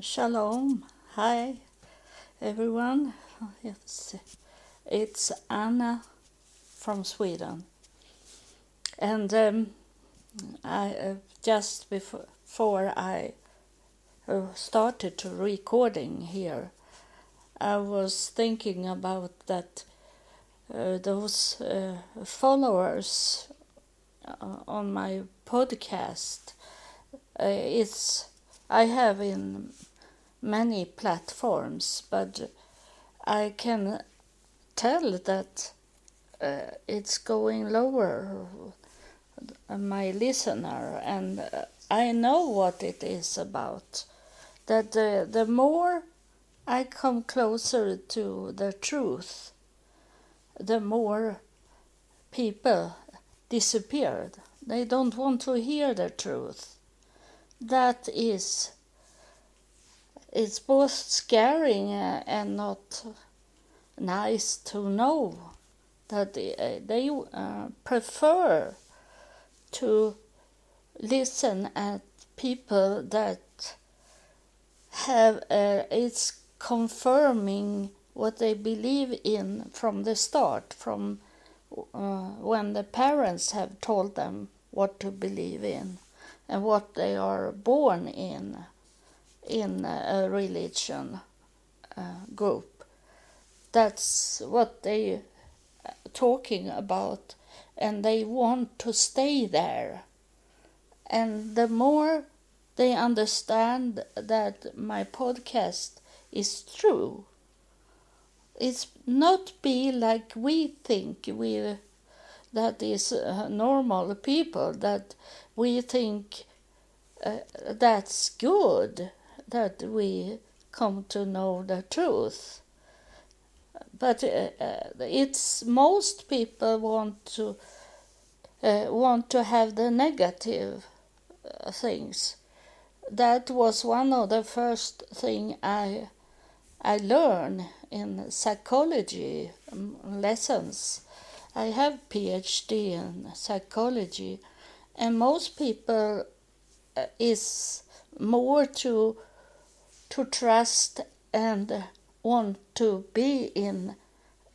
Shalom. Hi, everyone. It's, it's Anna from Sweden. And um, I uh, just before, before I uh, started recording here, I was thinking about that uh, those uh, followers uh, on my podcast. Uh, it's I have in many platforms, but I can tell that uh, it's going lower, uh, my listener, and uh, I know what it is about. That the, the more I come closer to the truth, the more people disappeared. They don't want to hear the truth. That is it's both scaring and not nice to know that they, they uh, prefer to listen at people that have uh, it's confirming what they believe in from the start from uh, when the parents have told them what to believe in and what they are born in in a religion uh, group. That's what they uh, talking about and they want to stay there. And the more they understand that my podcast is true, it's not be like we think we that is uh, normal people that we think uh, that's good that we come to know the truth. But uh, uh, it's most people want to uh, want to have the negative uh, things. That was one of the first thing I I learned in psychology um, lessons. I have PhD in psychology, and most people uh, is more to to trust and want to be in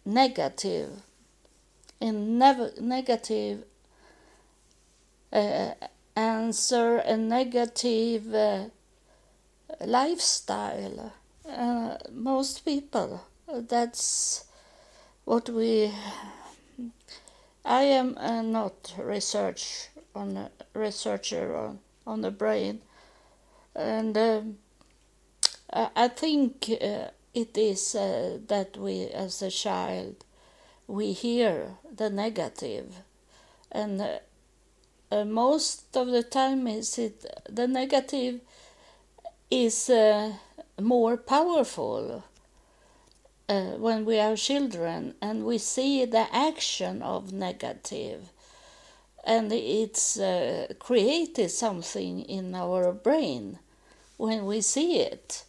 negative in nev- negative uh, answer a negative uh, lifestyle. Uh, most people that's what we i am uh, not research on a researcher on, on the brain. And um, I think uh, it is uh, that we, as a child, we hear the negative, and uh, uh most of the time is it the negative is uh, more powerful uh, when we are children, and we see the action of negative, and it's created something in our brain when we see it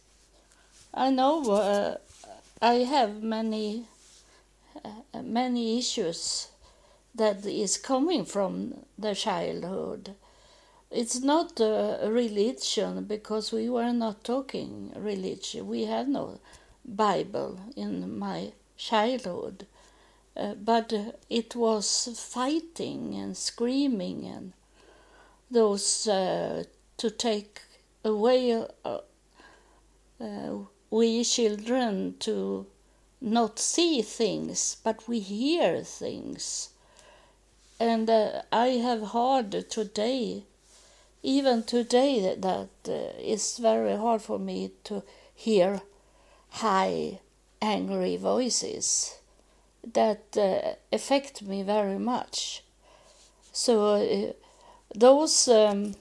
I know uh, I have many uh, many issues that is coming from the childhood. It's not religion because we were not talking religion. We had no Bible in my childhood, uh, but it was fighting and screaming and those uh, to take away uh, we children to not see things, but we hear things. And I have heard today, even today, that uh, it's very hard for me to hear high, angry voices that uh, affect me very much. So, uh, those um,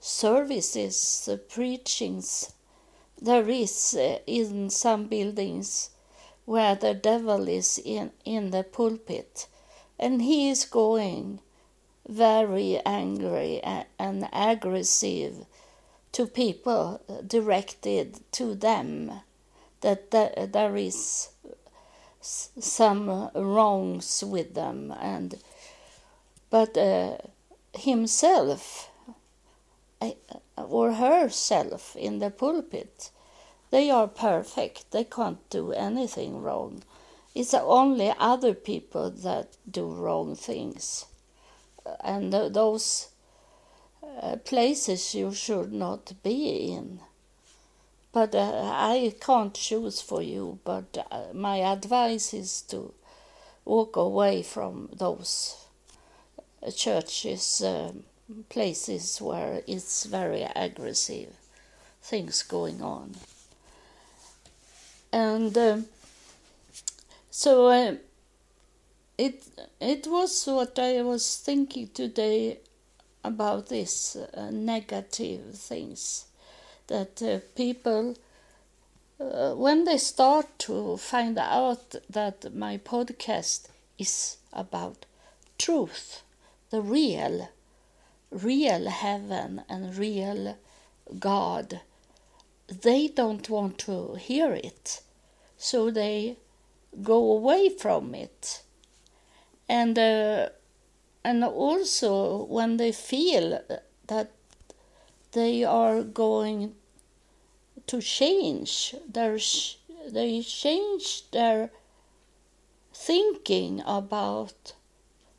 services, the preachings, there is uh, in some buildings where the devil is in, in the pulpit and he is going very angry and aggressive to people directed to them that there is some wrongs with them and but uh, himself or herself in the pulpit. They are perfect. They can't do anything wrong. It's only other people that do wrong things. And those uh, places you should not be in. But uh, I can't choose for you, but uh, my advice is to walk away from those churches, um, places where it's very aggressive things going on. And um, so uh, it it was what I was thinking today about this uh, negative things that uh, people uh, when they start to find out that my podcast is about truth the real real heaven and real god they don't want to hear it. So they go away from it. And uh, and also when they feel that they are going to change their they change their thinking about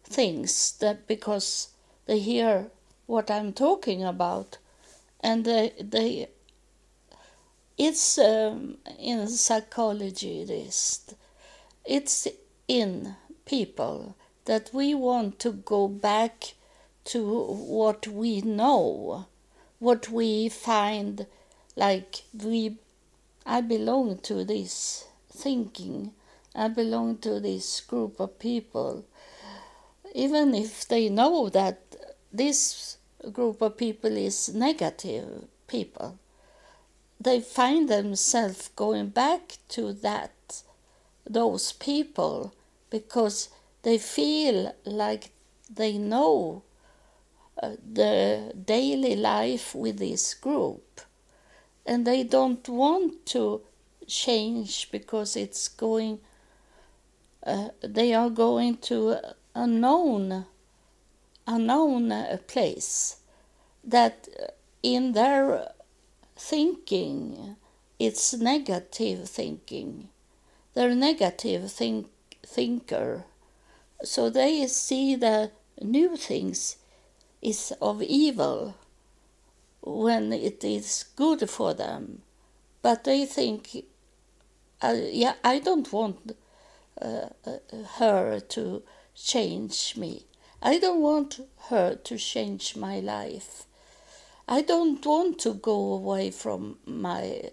things that because they hear what I'm talking about and they they it's um, in psychology this it's in people that we want to go back to what we know, what we find like we I belong to this thinking, I belong to this group of people. Even if they know that this group of people is negative people, they find themselves going back to that those people because they feel like they know the daily life with this group. And they don't want to change because it's going uh, they are going to a known a known uh, place that uh, in their thinking it's negative thinking. They're negative think, thinker. So they see the new things is of evil when it is good for them. But they think, uh, yeah, I don't want uh, uh, her to change me. I don't want her to change my life. I don't want to go away from my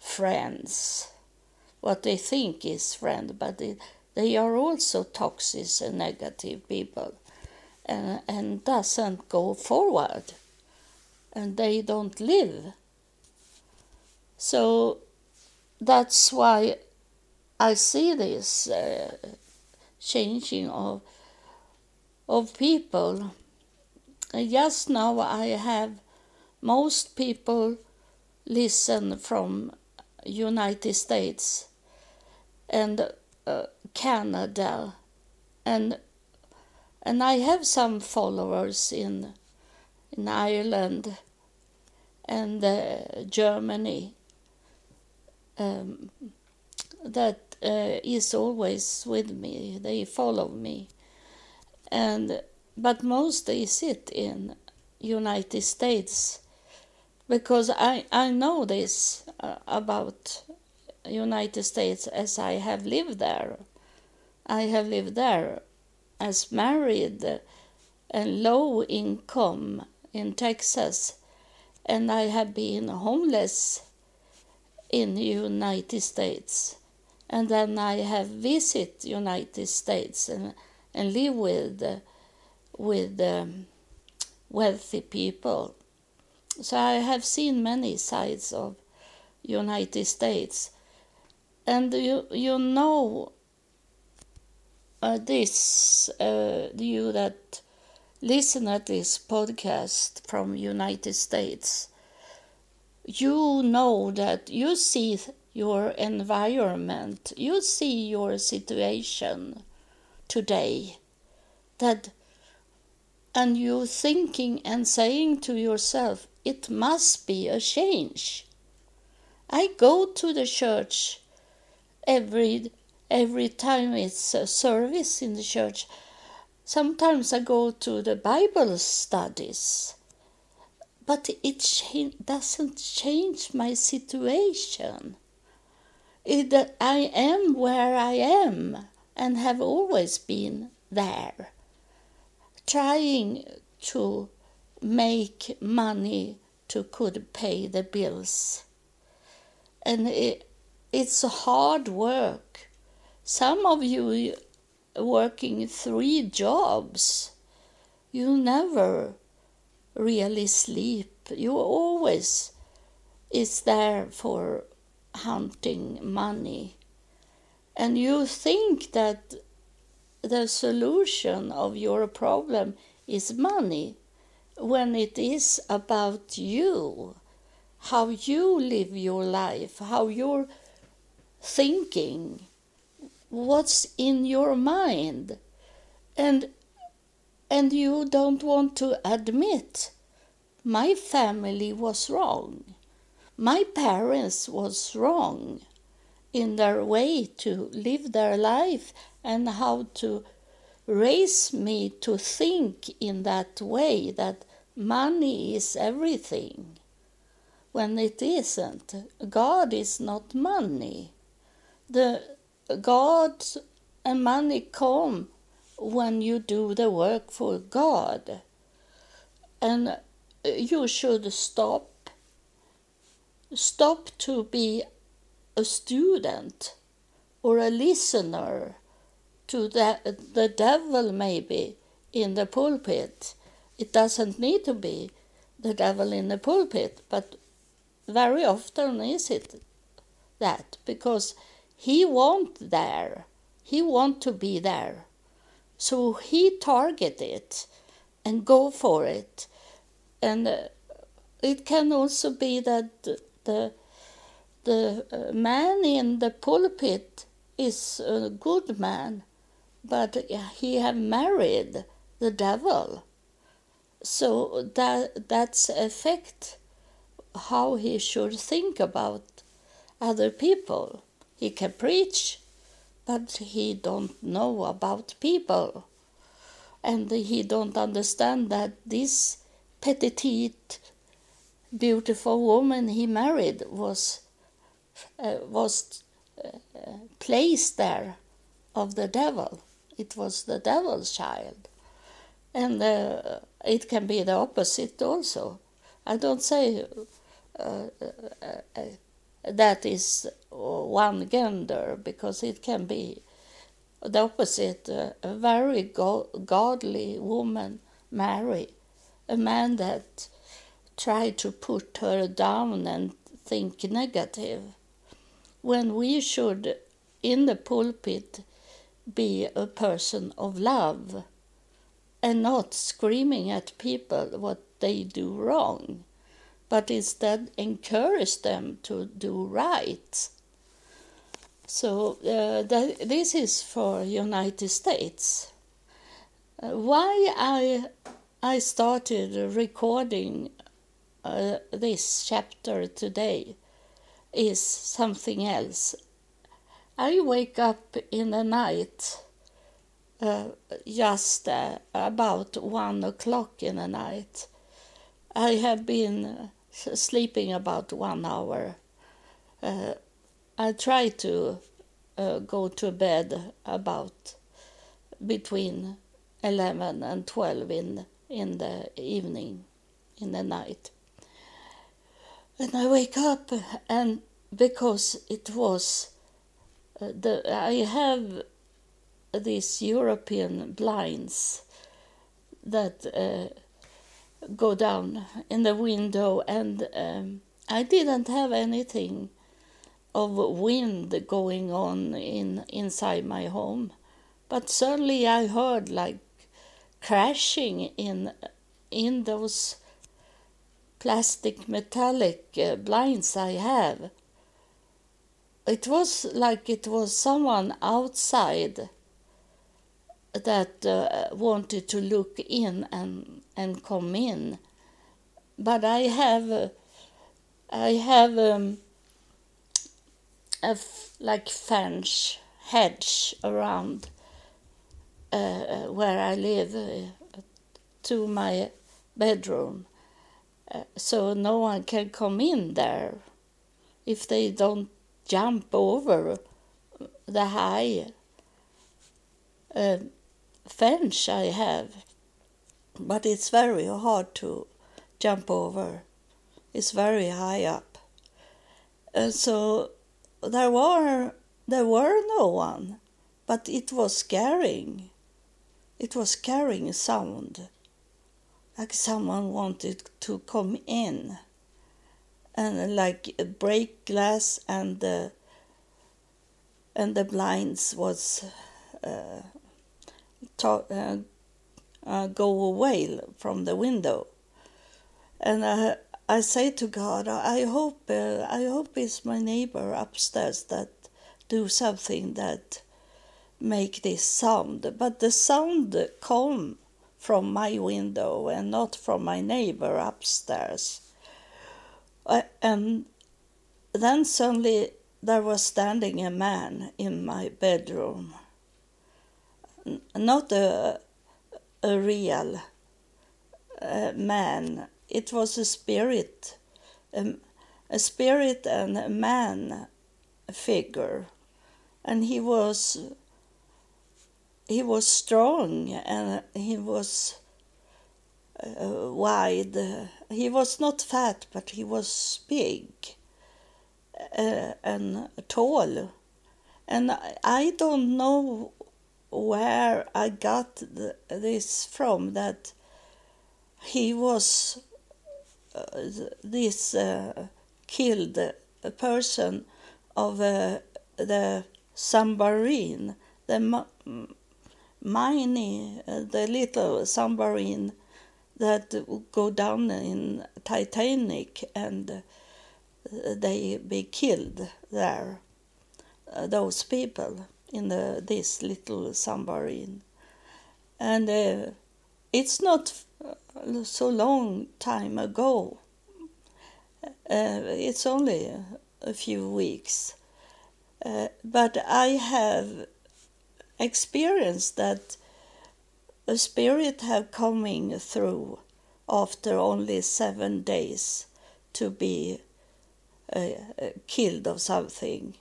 friends, what they think is friend, but it, they are also toxic and negative people and, and doesn't go forward and they don't live. So that's why I see this uh, changing of of people. Just now I have most people listen from United States and uh, Canada, and and I have some followers in in Ireland and uh, Germany. Um, that uh, is always with me. They follow me, and but most they sit in United States because I I know this uh, about United States as I have lived there. I have lived there as married and low income in Texas, and I have been homeless in the United States. And then I have visited United States and, and live with with um, wealthy people. So I have seen many sides of United States and you you know this uh, you that listen at this podcast from United States you know that you see your environment you see your situation today that and you thinking and saying to yourself, it must be a change. I go to the church every every time it's a service in the church. Sometimes I go to the Bible studies, but it cha- doesn't change my situation. It, I am where I am and have always been there, trying to make money to could pay the bills. And it, it's hard work. Some of you working three jobs, you never really sleep. You always is there for hunting money. And you think that the solution of your problem is money when it is about you, how you live your life, how you're thinking, what's in your mind. And and you don't want to admit my family was wrong. My parents was wrong in their way to live their life and how to raise me to think in that way that money is everything when it isn't. God is not money. The God and money come when you do the work for God. And you should stop stop to be a student or a listener to the, the devil maybe in the pulpit. It doesn't need to be the devil in the pulpit, but very often is it that because he want there, he want to be there. So he target it and go for it. And uh, it can also be that the the uh, man in the pulpit is a good man, but he have married the devil. So that that's affect how he should think about other people. He can preach, but he don't know about people, and he don't understand that this petite, beautiful woman he married was uh, was uh, placed there of the devil. It was the devil's child. And uh, it can be the opposite also. I don't say uh, uh, that is one gender because it can be the opposite. a very go- godly woman marry a man that tried to put her down and think negative when we should, in the pulpit, be a person of love and not screaming at people what they do wrong, but instead encourage them to do right. So uh, that, this is for United States. Uh, why I I started recording uh, this chapter today is something else. I wake up in the night uh, just uh, about one o'clock in the night. I have been uh, sleeping about one hour. I try to uh, go to bed about between 11 and 12 in, in the evening, in the night. And I wake up and because it was uh, the I have these European blinds that uh, go down in the window, and um, I didn't have anything of wind going on in inside my home, but suddenly I heard like crashing in in those plastic metallic uh, blinds I have. It was like it was someone outside that uh, wanted to look in and and come in, but I have uh, I have um, a f- like fence hedge around uh, where I live uh, to my bedroom, uh, so no one can come in there if they don't jump over the high uh, fence I have. But it's very hard to jump over. It's very high up. And so there were there were no one, but it was scaring. It was scaring sound, like someone wanted to come in, and like break glass and the and the blinds was uh, to, uh, uh, go away from the window, and I I say to God, I hope uh, I hope it's my neighbor upstairs that do something that make this sound, but the sound come from my window and not from my neighbor upstairs. And then suddenly there was standing a man in my bedroom. N- not a, a real uh, man, it was a spirit, um, a spirit and a man figure. And he was he was strong and he was uh, wide. He was not fat, but he was big uh, and tall. And I don't know where I got the, this from that he was this uh, killed person of uh, the submarine, the mini, uh, the little submarine that go down in Titanic and they be killed there. Those people in the, this little submarine, and uh, it's not so long time ago. Uh, it's only a few weeks, uh, but I have experienced that a spirit have coming through after only seven days to be uh, killed of something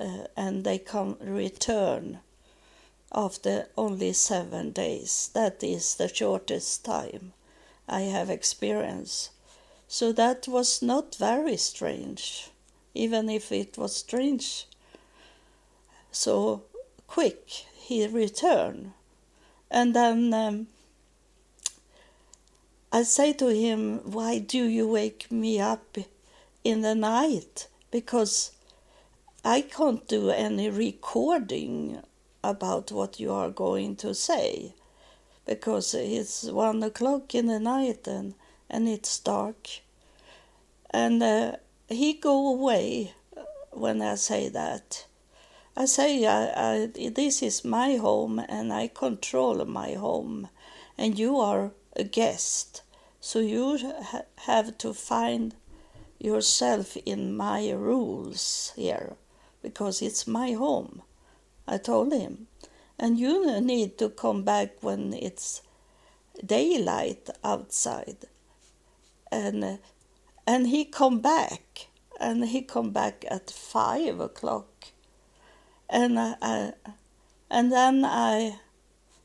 uh, and they come return after only seven days. That is the shortest time i have experienced. So that was not very strange even if it was strange. So quick he returned. And then um, I say to him, Why do you wake me up in the night? Because I can't do any recording about what you are going to say because it's one o'clock in the night and, and it's dark. And uh, he go away when I say that. I say I, I, this is my home and I control my home, and you are a guest, so you ha- have to find yourself in my rules here because it's my home. I told him, and you need to come back when it's daylight outside. And and he come back, and he come back at five o'clock. And I, and then I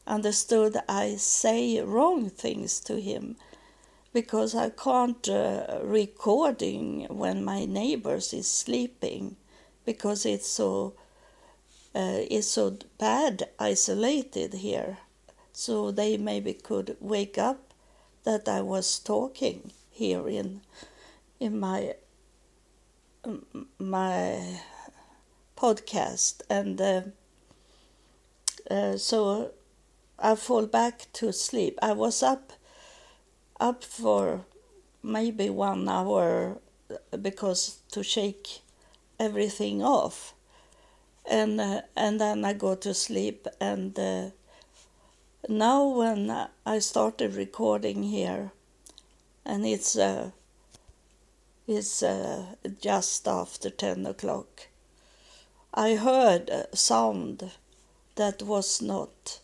understood I say wrong things to him. Because I can't uh, recording when my neighbors is sleeping. Because it's so uh, it's so bad isolated here. So they maybe could wake up that I was talking here in in my my podcast, and uh, uh, so I fall back to sleep. I was up up for maybe one hour because to shake everything off, and uh, and then I go to sleep, and uh, now when I started recording here, and it's uh, it's uh, just after ten o'clock, I heard a sound that was not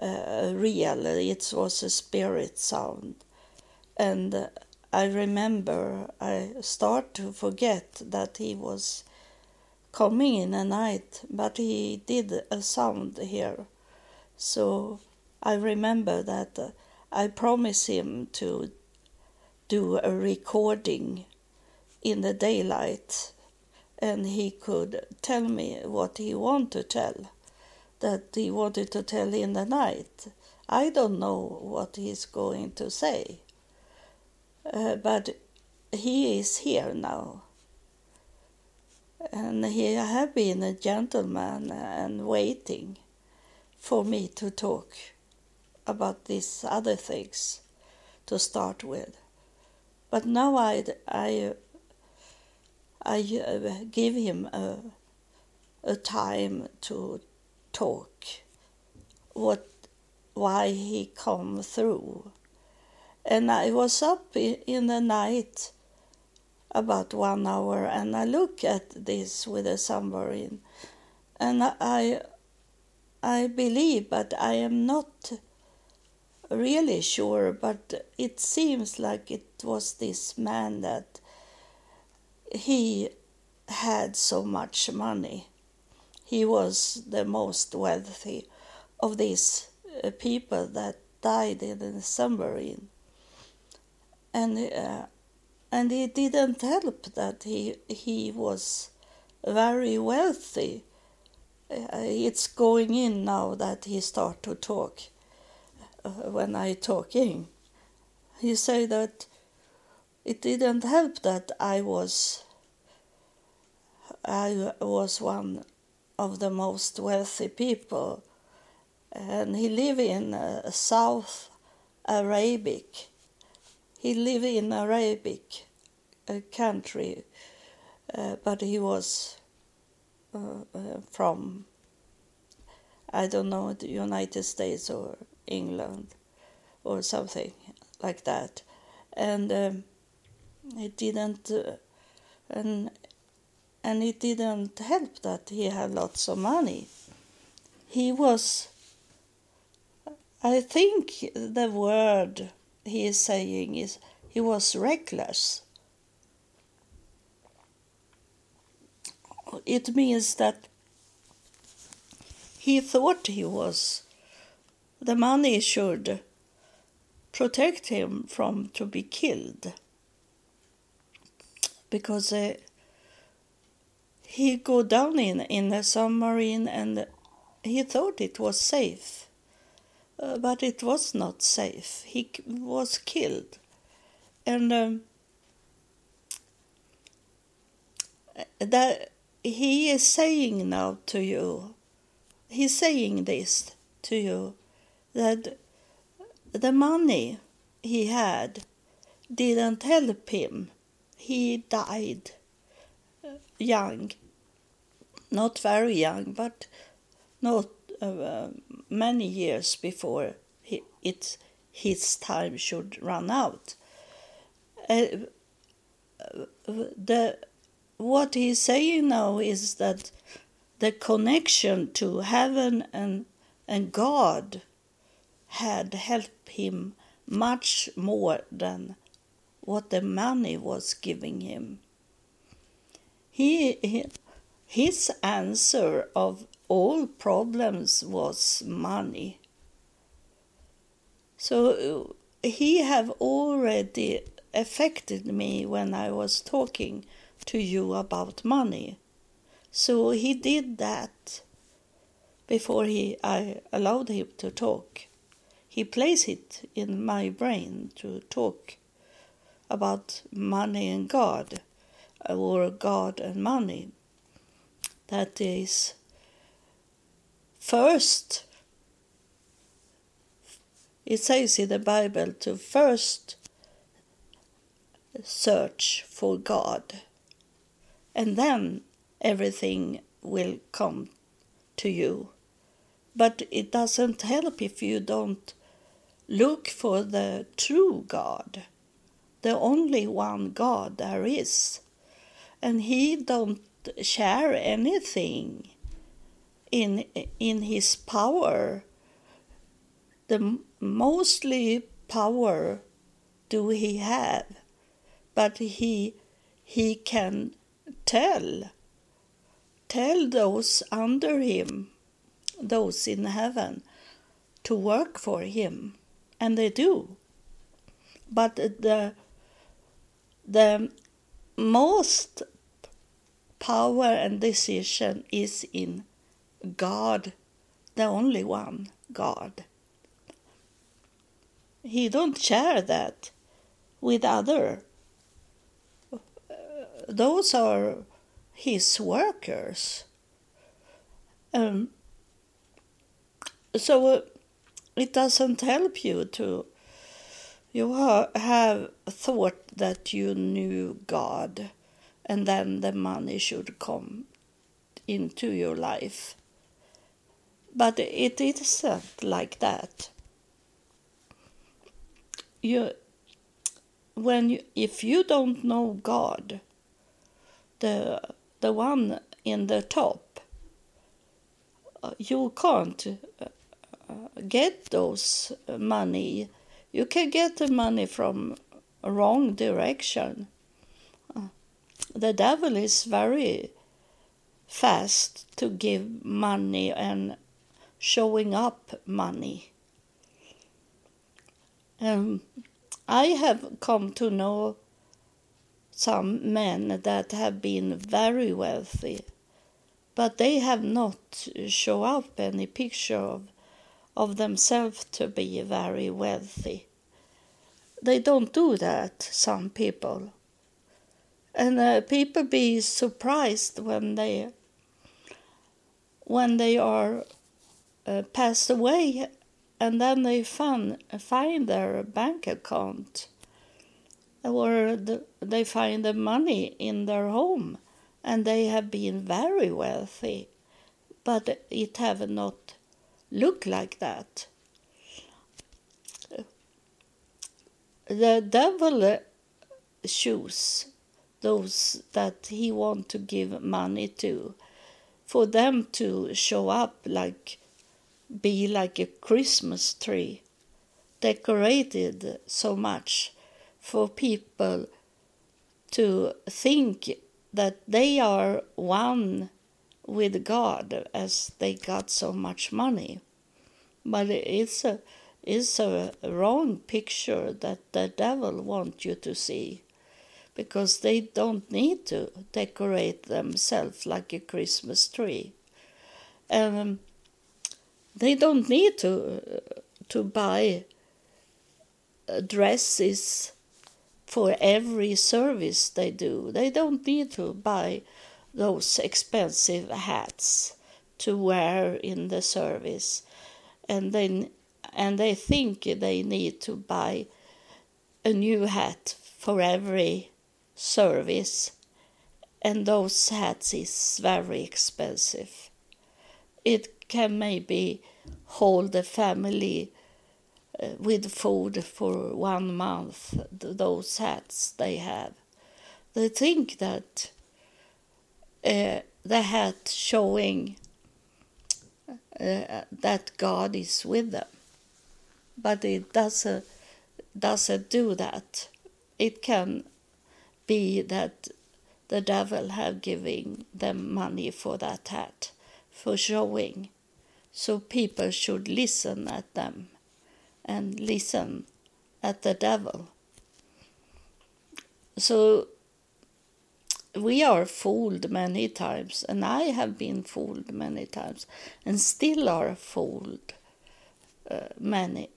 uh, real. It was a spirit sound, and uh, I remember I start to forget that he was coming in the night, but he did a sound here. So I remember that uh, I promised him to do a recording in the daylight and he could tell me what he wanted to tell that he wanted to tell in the night. I don't know what he's going to say. Uh, but he is here now. And he have been a gentleman and waiting for me to talk about these other things to start with. But now I, I, I uh, give him a, a time to talk what why he come through and i was up in the night about one hour and i look at this with a submarine and i i believe but i am not really sure but it seems like it was this man that he had so much money he was the most wealthy of these uh, people that died in the submarine. And uh, and it didn't help that he he was very wealthy. Uh, it's going in now that he start to talk. Uh, when I talking, he say that it didn't help that I was I was one of the most wealthy people. And he lived in uh, South Arabic. He lived in Arabic uh, country, uh, but he was uh, uh, from, I don't know, the United States or England or something like that. And um, it didn't, uh, and and it didn't help that he had lots of money. He was, I think the word he is saying is he was reckless. It means that he thought he was, the money should protect him from to be killed because uh, he go down in in the submarine and he thought it was safe uh, but it was not safe. He was killed. And um, that he is saying now to you he's saying this to you that the money he had didn't help him. He died young. Not very young, but not uh, many years before he, it, his time should run out. Uh, the what he's saying now is that the connection to heaven and and God had helped him much more than what the money was giving him. He, he his answer of all problems was money. So he have already affected me when I was talking to you about money. So he did that before he I allowed him to talk. He placed it in my brain to talk about money and God, or God and money that is first it says in the Bible to first search for God and then everything will come to you. but it doesn't help if you don't look for the true God, the only one God there is. And he don't share anything in in his power. The mostly power do he have, but he he can tell tell those under him, those in heaven, to work for him, and they do. But the the most power and decision is in God, the only one, God. He don't share that with other. Those are his workers. Um, so uh, it doesn't help you to you ha- have thought that you knew God and then the money should come into your life. But it isn't like that. You, when you, if you don't know God, the the one in the top, you can't uh, get those money. You can get the money from wrong direction. The devil is very fast to give money and showing up money. Um, I have come to know some men that have been very wealthy, but they have not show up any picture of, of themselves to be very wealthy. They don't do that, some people. And uh, people be surprised when they when they are uh, passed away and then they find, find their bank account or the, they find the money in their home and they have been very wealthy but it have not looked like that. The devil choose those that he want to give money to for them to show up like be like a christmas tree decorated so much for people to think that they are one with God as they got so much money. But it's a, it's a wrong picture that the devil wants you to see because they don't need to decorate themselves like a Christmas tree. Um, they don't need to uh, to buy uh, dresses for every service they do. They don't need to buy those expensive hats to wear in the service, and then and they think they need to buy a new hat for every service, and those hats is very expensive. It can maybe hold the family uh, with food for one month, those hats they have. They think that uh, the hat showing uh, that God is with them, but it doesn't doesn't do that. It can be that the devil have giving them money for that hat for showing, so people should listen at them and listen at the devil. So we are fooled many times, and I have been fooled many times, and still are fooled uh, many,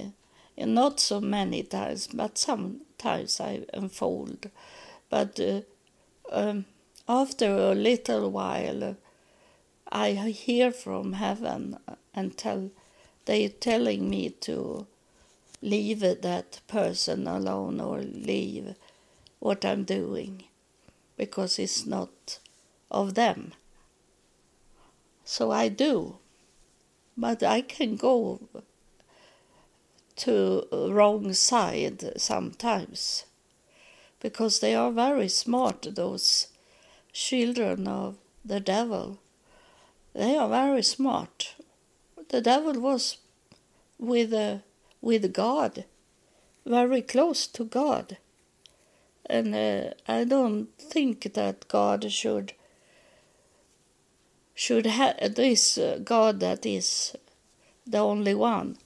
not so many times, but sometimes I am fooled. But uh, um, after a little while, I hear from heaven and tell they telling me to leave that person alone or leave what I'm doing because it's not of them. So I do. but I can go to wrong side sometimes because they are very smart those children of the devil they are very smart. The devil was with uh, with God very close to God. And uh, I don't think that God should should have this uh, God that is the only one.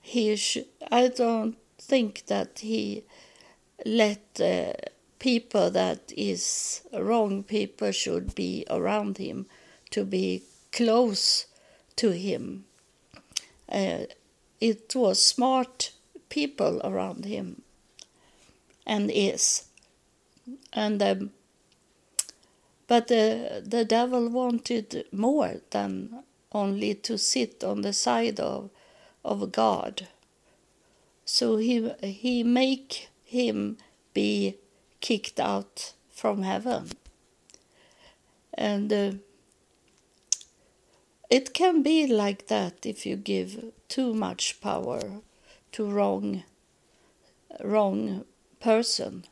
He sh- I don't think that he let uh, people that is wrong people should be around him to be close to him. Uh, it was smart people around him and is and um, but the the devil wanted more than only to sit on the side of of God. So he he make him be kicked out from heaven. And uh, it can be like that if you give too much power to wrong wrong person.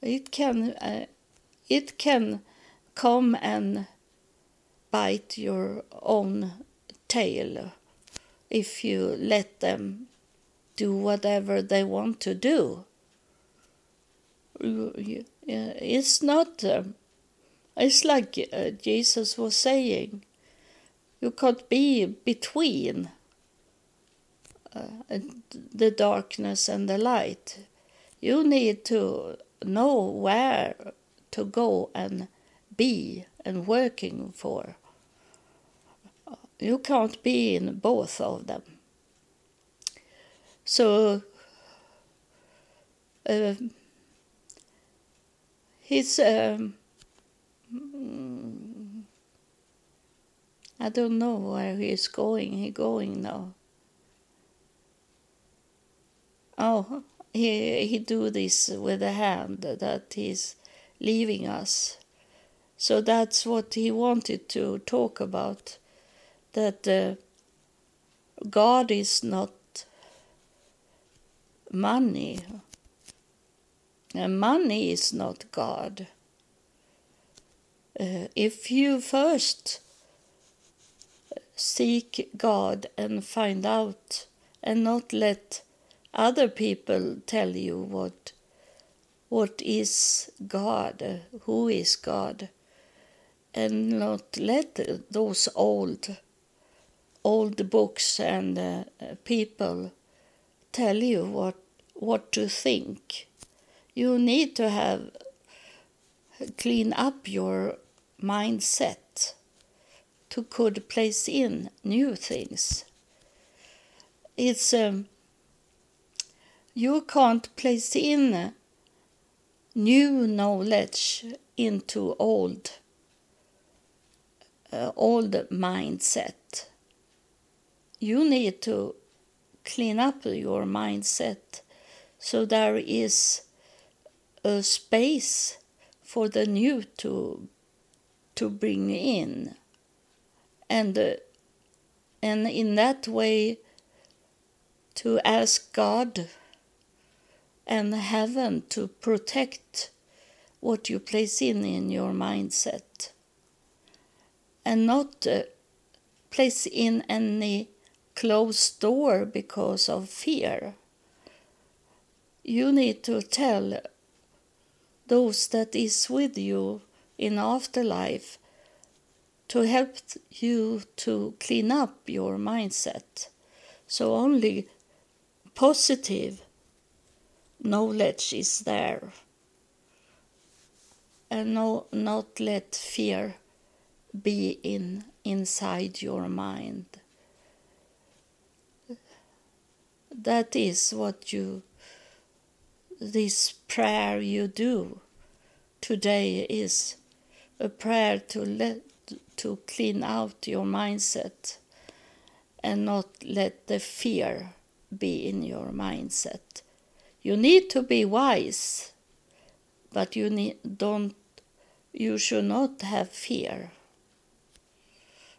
It can uh, it can come and bite your own tail if you let them do whatever they want to do. It's not, uh, it's like uh, Jesus was saying, you can't be between uh, the darkness and the light. You need to know where to go and be and working for. You can't be in both of them. So uh, he's um, I don't know where he is going. He going now. Oh, he he do this with a hand that he's leaving us. So that's what he wanted to talk about that uh, God is not money. And money is not God. Uh, if you first seek God and find out and not let other people tell you what what is God, who is God, and not let those old old books and uh, people tell you what what to think. You need to have clean up your mindset to could place in new things. It's um, you can't place in new knowledge into old uh, old mindset you need to clean up your mindset so there is a space for the new to to bring in and and in that way to ask God and heaven to protect what you place in in your mindset and not uh, place in any closed door because of fear. You need to tell those that is with you in afterlife to help you to clean up your mindset. So only positive knowledge is there. And no, not let fear be in inside your mind. that is what you this prayer you do today is a prayer to let to clean out your mindset and not let the fear be in your mindset you need to be wise but you need don't you should not have fear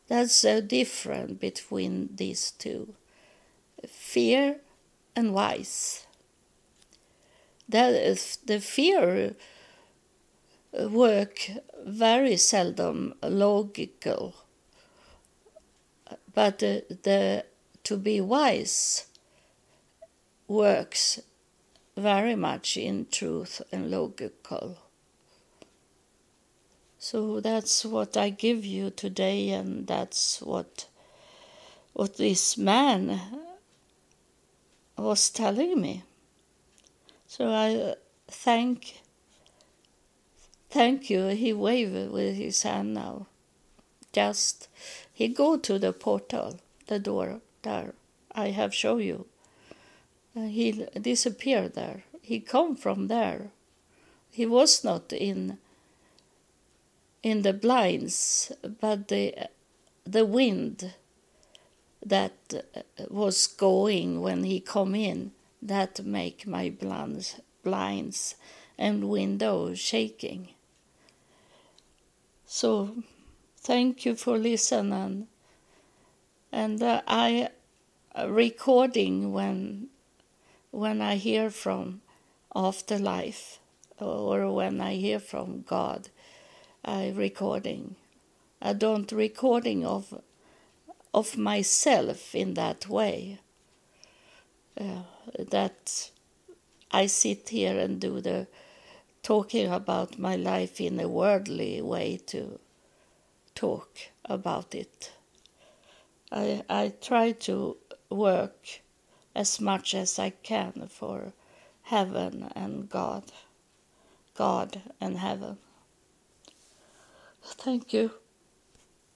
That's so different between these two fear and wise. That is, the fear work very seldom logical, but the, the to be wise works very much in truth and logical. So that's what I give you today, and that's what what this man was telling me. So I uh, thank thank you. He waved with his hand now. Just he go to the portal, the door there. I have show you. He disappeared there. He come from there. He was not in in the blinds, but the the wind that uh, was going when he come in that make my blinds blinds and windows shaking. So thank you for listening and uh, I uh, recording when when I hear from afterlife or when I hear from God, I recording. I don't recording of of myself in that way. Uh, that I sit here and do the talking about my life in a worldly way to talk about it. I I try to work as much as I can for heaven and God, God and heaven. Thank you.